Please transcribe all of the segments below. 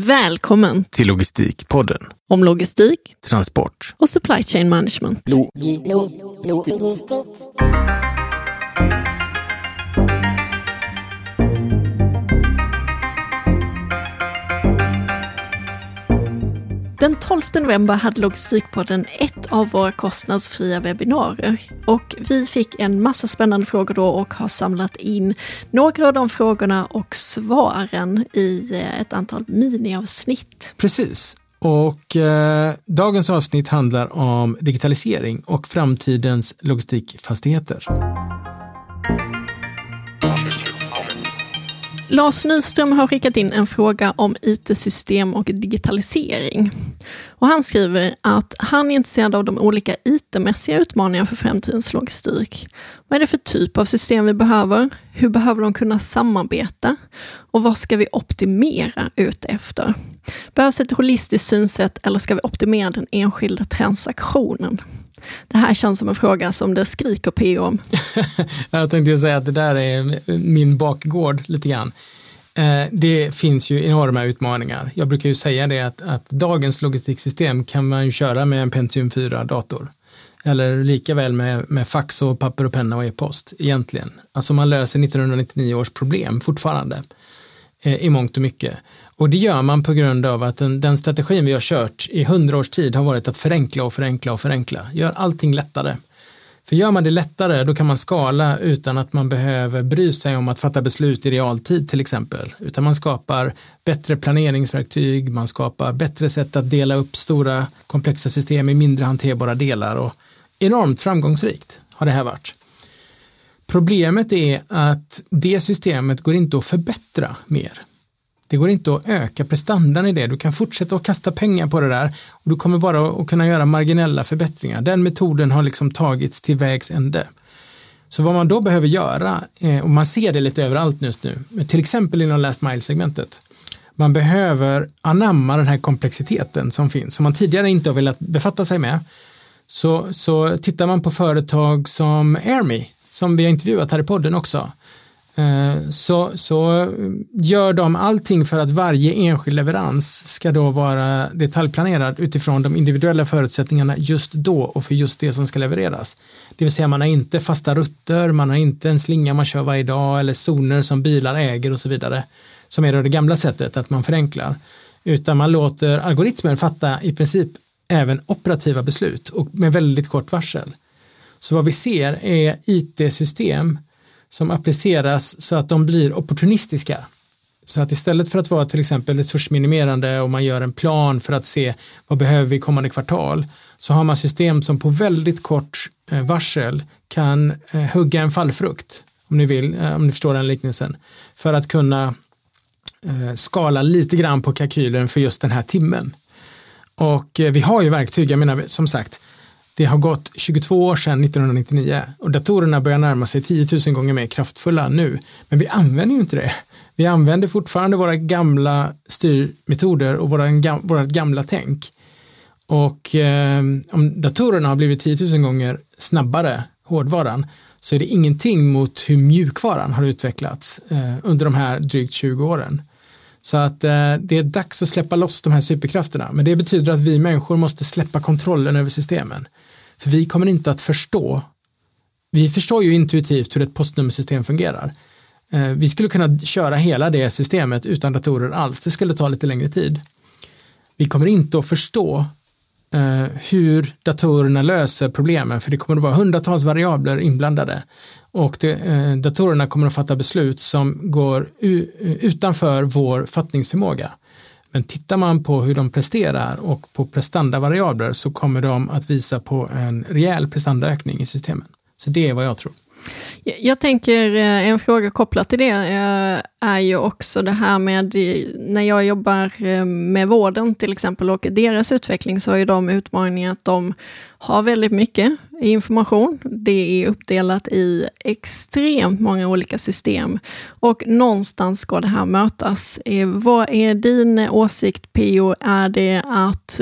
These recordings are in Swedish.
Välkommen till Logistikpodden. om logistik Transport. och supply chain management. Den 12 november hade Logistikpodden ett av våra kostnadsfria webbinarier och vi fick en massa spännande frågor då och har samlat in några av de frågorna och svaren i eh, ett antal miniavsnitt. Precis. Och eh, dagens avsnitt handlar om digitalisering och framtidens logistikfastigheter. Lars Nyström har skickat in en fråga om IT-system och digitalisering. Och han skriver att han är intresserad av de olika IT-mässiga utmaningarna för framtidens logistik. Vad är det för typ av system vi behöver? Hur behöver de kunna samarbeta? Och vad ska vi optimera ut efter? Behövs ett holistiskt synsätt eller ska vi optimera den enskilda transaktionen? Det här känns som en fråga som det skriker PO om. Jag tänkte ju säga att det där är min bakgård lite grann. Eh, det finns ju enorma utmaningar. Jag brukar ju säga det att, att dagens logistiksystem kan man ju köra med en Pentium 4-dator. Eller lika väl med, med fax och papper och penna och e-post egentligen. Alltså man löser 1999 års problem fortfarande Eh, i mångt och mycket. Och det gör man på grund av att den, den strategin vi har kört i hundra års tid har varit att förenkla och förenkla och förenkla. Gör allting lättare. För gör man det lättare då kan man skala utan att man behöver bry sig om att fatta beslut i realtid till exempel. Utan man skapar bättre planeringsverktyg, man skapar bättre sätt att dela upp stora komplexa system i mindre hanterbara delar och enormt framgångsrikt har det här varit. Problemet är att det systemet går inte att förbättra mer. Det går inte att öka prestandan i det. Du kan fortsätta att kasta pengar på det där och du kommer bara att kunna göra marginella förbättringar. Den metoden har liksom tagits till vägs ände. Så vad man då behöver göra, eh, och man ser det lite överallt just nu, till exempel inom last mile-segmentet, man behöver anamma den här komplexiteten som finns, som man tidigare inte har velat befatta sig med. Så, så tittar man på företag som AirMe, som vi har intervjuat här i podden också, eh, så, så eh, gör de allting för att varje enskild leverans ska då vara detaljplanerad utifrån de individuella förutsättningarna just då och för just det som ska levereras. Det vill säga man har inte fasta rutter, man har inte en slinga man kör varje dag eller zoner som bilar äger och så vidare som är då det gamla sättet att man förenklar utan man låter algoritmer fatta i princip även operativa beslut och med väldigt kort varsel. Så vad vi ser är IT-system som appliceras så att de blir opportunistiska. Så att istället för att vara till exempel resursminimerande och man gör en plan för att se vad behöver vi kommande kvartal så har man system som på väldigt kort eh, varsel kan eh, hugga en fallfrukt om ni vill, eh, om ni förstår den liknelsen, för att kunna skala lite grann på kalkylen för just den här timmen. Och vi har ju verktyg, jag menar som sagt, det har gått 22 år sedan 1999 och datorerna börjar närma sig 10 000 gånger mer kraftfulla nu. Men vi använder ju inte det. Vi använder fortfarande våra gamla styrmetoder och våra, gamla tänk. Och eh, om datorerna har blivit 10 000 gånger snabbare, hårdvaran, så är det ingenting mot hur mjukvaran har utvecklats eh, under de här drygt 20 åren. Så att eh, det är dags att släppa loss de här superkrafterna. Men det betyder att vi människor måste släppa kontrollen över systemen. För vi kommer inte att förstå. Vi förstår ju intuitivt hur ett postnummersystem fungerar. Eh, vi skulle kunna köra hela det systemet utan datorer alls. Det skulle ta lite längre tid. Vi kommer inte att förstå eh, hur datorerna löser problemen för det kommer att vara hundratals variabler inblandade och det, eh, datorerna kommer att fatta beslut som går utanför vår fattningsförmåga. Men tittar man på hur de presterar och på prestandavariabler så kommer de att visa på en rejäl prestandaökning i systemen. Så det är vad jag tror. Jag- tänker eh, en fråga kopplat till det eh, är ju också det här med när jag jobbar eh, med vården till exempel och deras utveckling så har ju de utmaningen att de har väldigt mycket information. Det är uppdelat i extremt många olika system och någonstans ska det här mötas. Vad är din åsikt PO? Är det att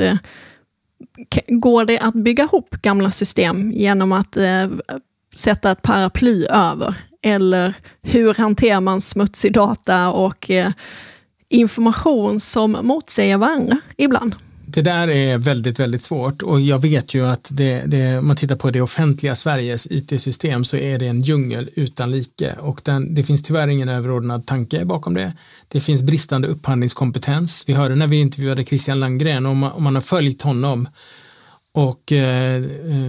Går det att bygga ihop gamla system genom att sätta ett paraply över? Eller hur hanterar man smutsig data och eh, information som motsäger varandra ibland. Det där är väldigt, väldigt svårt och jag vet ju att det, det, om man tittar på det offentliga Sveriges IT-system så är det en djungel utan like och den, det finns tyvärr ingen överordnad tanke bakom det. Det finns bristande upphandlingskompetens. Vi hörde när vi intervjuade Christian Langgren om, om man har följt honom och eh,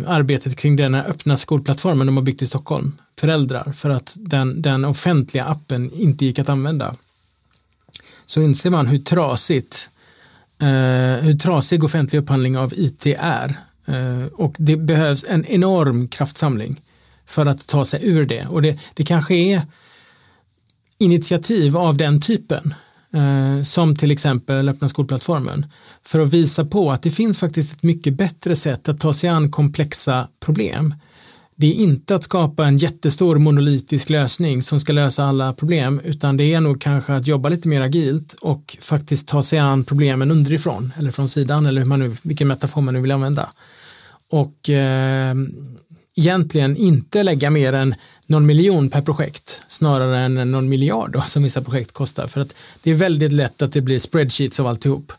arbetet kring den öppna skolplattformen de har byggt i Stockholm, föräldrar, för att den, den offentliga appen inte gick att använda. Så inser man hur trasigt eh, hur trasig offentlig upphandling av IT är. Eh, och det behövs en enorm kraftsamling för att ta sig ur det. Och det, det kanske är initiativ av den typen Eh, som till exempel öppna skolplattformen för att visa på att det finns faktiskt ett mycket bättre sätt att ta sig an komplexa problem det är inte att skapa en jättestor monolitisk lösning som ska lösa alla problem, utan det är nog kanske att jobba lite mer agilt och faktiskt ta sig an problemen underifrån eller från sidan eller hur man nu, vilken metafor man nu vill använda. Och eh, egentligen inte lägga mer än någon miljon per projekt snarare än någon miljard då, som vissa projekt kostar. För att det är väldigt lätt att det blir spreadsheets av alltihop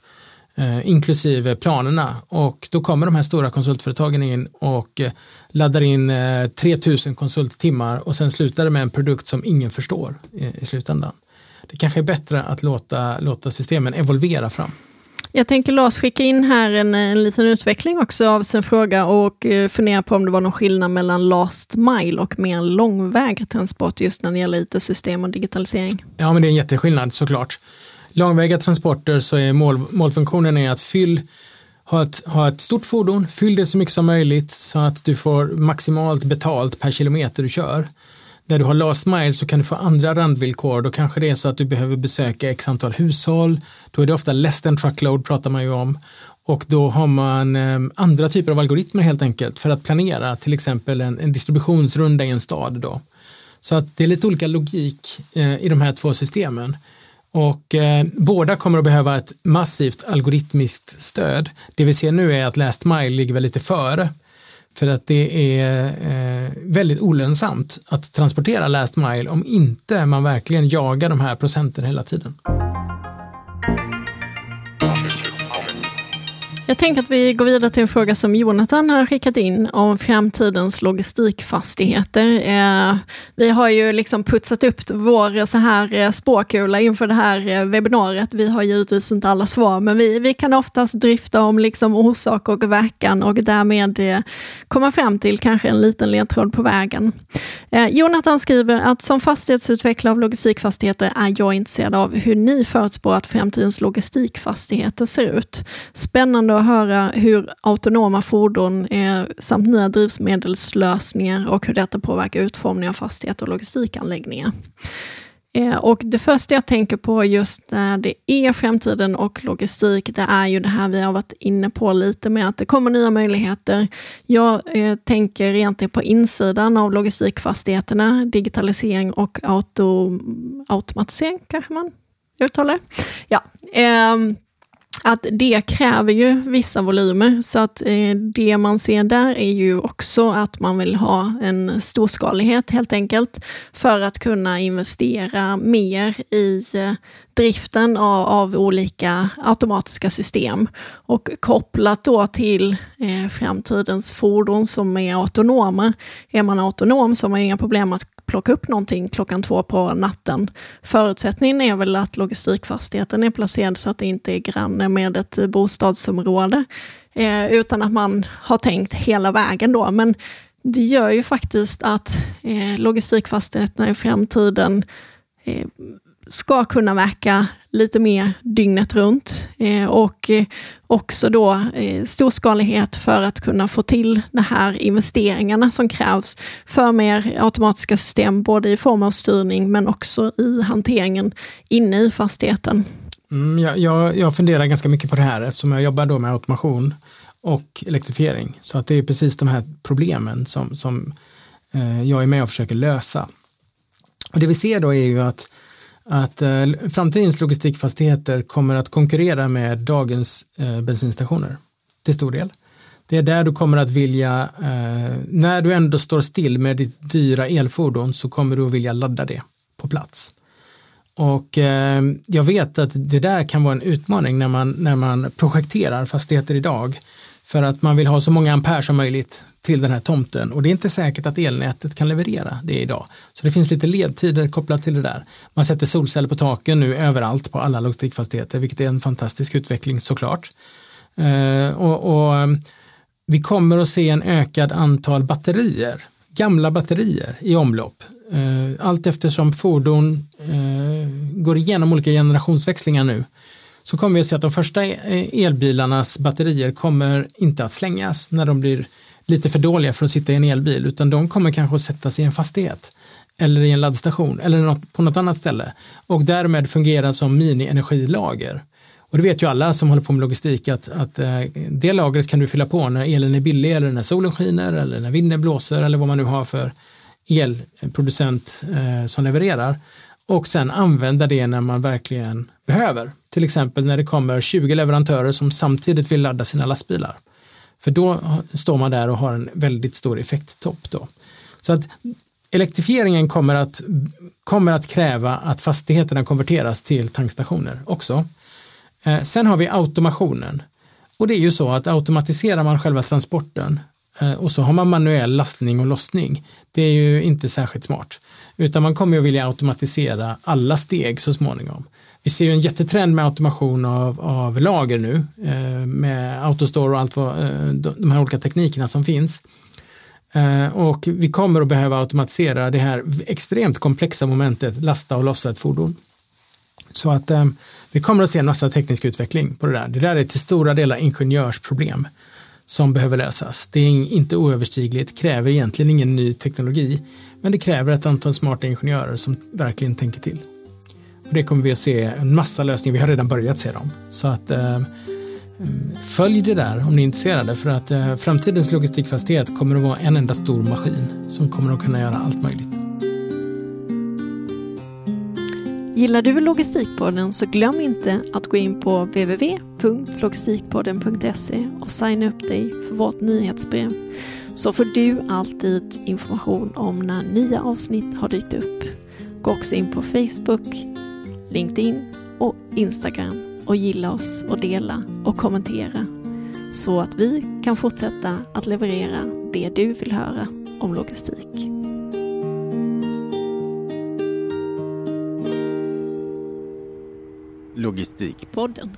eh, inklusive planerna. Och då kommer de här stora konsultföretagen in och eh, laddar in eh, 3000 konsulttimmar och sen slutar det med en produkt som ingen förstår i, i slutändan. Det kanske är bättre att låta, låta systemen evolvera fram. Jag tänker Lars skicka in här en, en liten utveckling också av sin fråga och eh, fundera på om det var någon skillnad mellan last mile och mer långväga transport just när det gäller IT-system och digitalisering. Ja, men det är en jätteskillnad såklart långväga transporter så är mål, målfunktionen är att fyll, ha ett, ha ett stort fordon, fyll det så mycket som möjligt så att du får maximalt betalt per kilometer du kör. När du har last mile så kan du få andra randvillkor. Då kanske det är så att du behöver besöka x antal hushåll. Då är det ofta less than truckload pratar man ju om. Och då har man eh, andra typer av algoritmer helt enkelt för att planera till exempel en, en distributionsrunda i en stad. Då. Så att det är lite olika logik eh, i de här två systemen. Och eh, båda kommer att behöva ett massivt algoritmiskt stöd. Det vi ser nu är att Last Mile ligger väl lite före. För att det är eh, väldigt olönsamt att transportera Last Mile om inte man verkligen jagar de här procenten hela tiden. Jag tänker att vi går vidare till en fråga som Jonathan har skickat in om framtidens logistikfastigheter. Eh, vi har ju liksom putsat upp vår så här eh, spåkula inför det här eh, webbinariet. Vi har givetvis inte alla svar, men vi, vi kan oftast drifta om liksom orsak och verkan och därmed komma fram till kanske en liten ledtråd på vägen. Jonathan skriver att som fastighetsutvecklare av logistikfastigheter är jag intresserad av hur ni förutspår att framtidens logistikfastigheter ser ut. Spännande att höra hur autonoma fordon är, samt nya drivmedelslösningar och hur detta påverkar utformningen av fastigheter och logistikanläggningar. Eh, och det första jag tänker på just när det är framtiden och logistik, det är ju det här vi har varit inne på lite med att det kommer nya möjligheter. Jag eh, tänker egentligen på insidan av logistikfastigheterna, digitalisering och auto, automatisering kanske man uttalar. Ja, eh, att det kräver ju vissa volymer, så att eh, det man ser där är ju också att man vill ha en storskalighet helt enkelt, för att kunna investera mer i eh, driften av, av, olika automatiska system. Och kopplat då till eh, framtidens fordon som är autonoma. Är man autonom så har man inga problem att plocka upp någonting klockan två på natten. Förutsättningen är väl att logistikfastigheten är placerad så att det inte är granne med ett bostadsområde, eh, utan att man har tänkt hela vägen då. Men det gör ju faktiskt att eh, logistikfastigheterna i framtiden eh, ska kunna verka lite mer dygnet runt eh, och eh, också då eh, storskalighet för att kunna få till de här investeringarna som krävs för mer automatiska system, både i form av styrning men också i hanteringen inne i fastigheten. Mm, jag, jag, jag funderar ganska mycket på det här eftersom jag jobbar då med automation och elektrifiering. Så att det är precis de här problemen som, som eh, jag är med och försöker lösa. Och det vi ser då är ju att att eh, framtidens logistikfastigheter kommer att konkurrera med dagens eh, bensinstationer till stor del. Det är där du kommer att vilja, eh, när du ändå står still med ditt dyra elfordon så kommer du att vilja ladda det på plats. Och eh, jag vet att det där kan vara en utmaning när man, när man projekterar fastigheter idag. För att man vill ha så många ampere som möjligt till den här tomten och det är inte säkert att elnätet kan leverera det idag. Så det finns lite ledtider kopplat till det där. Man sätter solceller på taken nu överallt på alla logistikfastigheter, vilket är en fantastisk utveckling såklart. Eh, och, och, eh, vi kommer att se en ökad antal batterier, gamla batterier i omlopp. Eh, allt eftersom fordon eh, går igenom olika generationsväxlingar nu så kommer vi att se att de första eh, elbilarnas batterier kommer inte att slängas när de blir lite för dåliga för att sitta i en elbil, utan de kommer kanske att sättas i en fastighet eller i en laddstation eller på något annat ställe och därmed fungera som mini-energilager. Och det vet ju alla som håller på med logistik att, att eh, det lagret kan du fylla på när elen är billig eller när solen skiner eller när vinden blåser eller vad man nu har för elproducent eh, som levererar och sen använda det när man verkligen behöver. Till exempel när det kommer 20 leverantörer som samtidigt vill ladda sina lastbilar. För då står man där och har en väldigt stor effekttopp. Då. Så att elektrifieringen kommer att, kommer att kräva att fastigheterna konverteras till tankstationer också. Eh, sen har vi automationen. Och det är ju så att automatiserar man själva transporten eh, och så har man manuell lastning och lossning. Det är ju inte särskilt smart. Utan man kommer att vilja automatisera alla steg så småningom. Vi ser ju en jättetrend med automation av, av lager nu eh, med autostore och allt vad, eh, de här olika teknikerna som finns. Eh, och vi kommer att behöva automatisera det här extremt komplexa momentet lasta och lossa ett fordon. Så att eh, vi kommer att se en massa teknisk utveckling på det där. Det där är till stora delar ingenjörsproblem som behöver lösas. Det är inte oöverstigligt, kräver egentligen ingen ny teknologi, men det kräver ett antal smarta ingenjörer som verkligen tänker till. Och det kommer vi att se en massa lösningar, vi har redan börjat se dem. Så att eh, mm, följ det där om ni är intresserade för att eh, framtidens logistikfastighet kommer att vara en enda stor maskin som kommer att kunna göra allt möjligt. Gillar du Logistikpodden så glöm inte att gå in på www.logistikpodden.se och signa upp dig för vårt nyhetsbrev så får du alltid information om när nya avsnitt har dykt upp. Gå också in på Facebook, LinkedIn och Instagram och gilla oss och dela och kommentera så att vi kan fortsätta att leverera det du vill höra om logistik. Logistikpodden.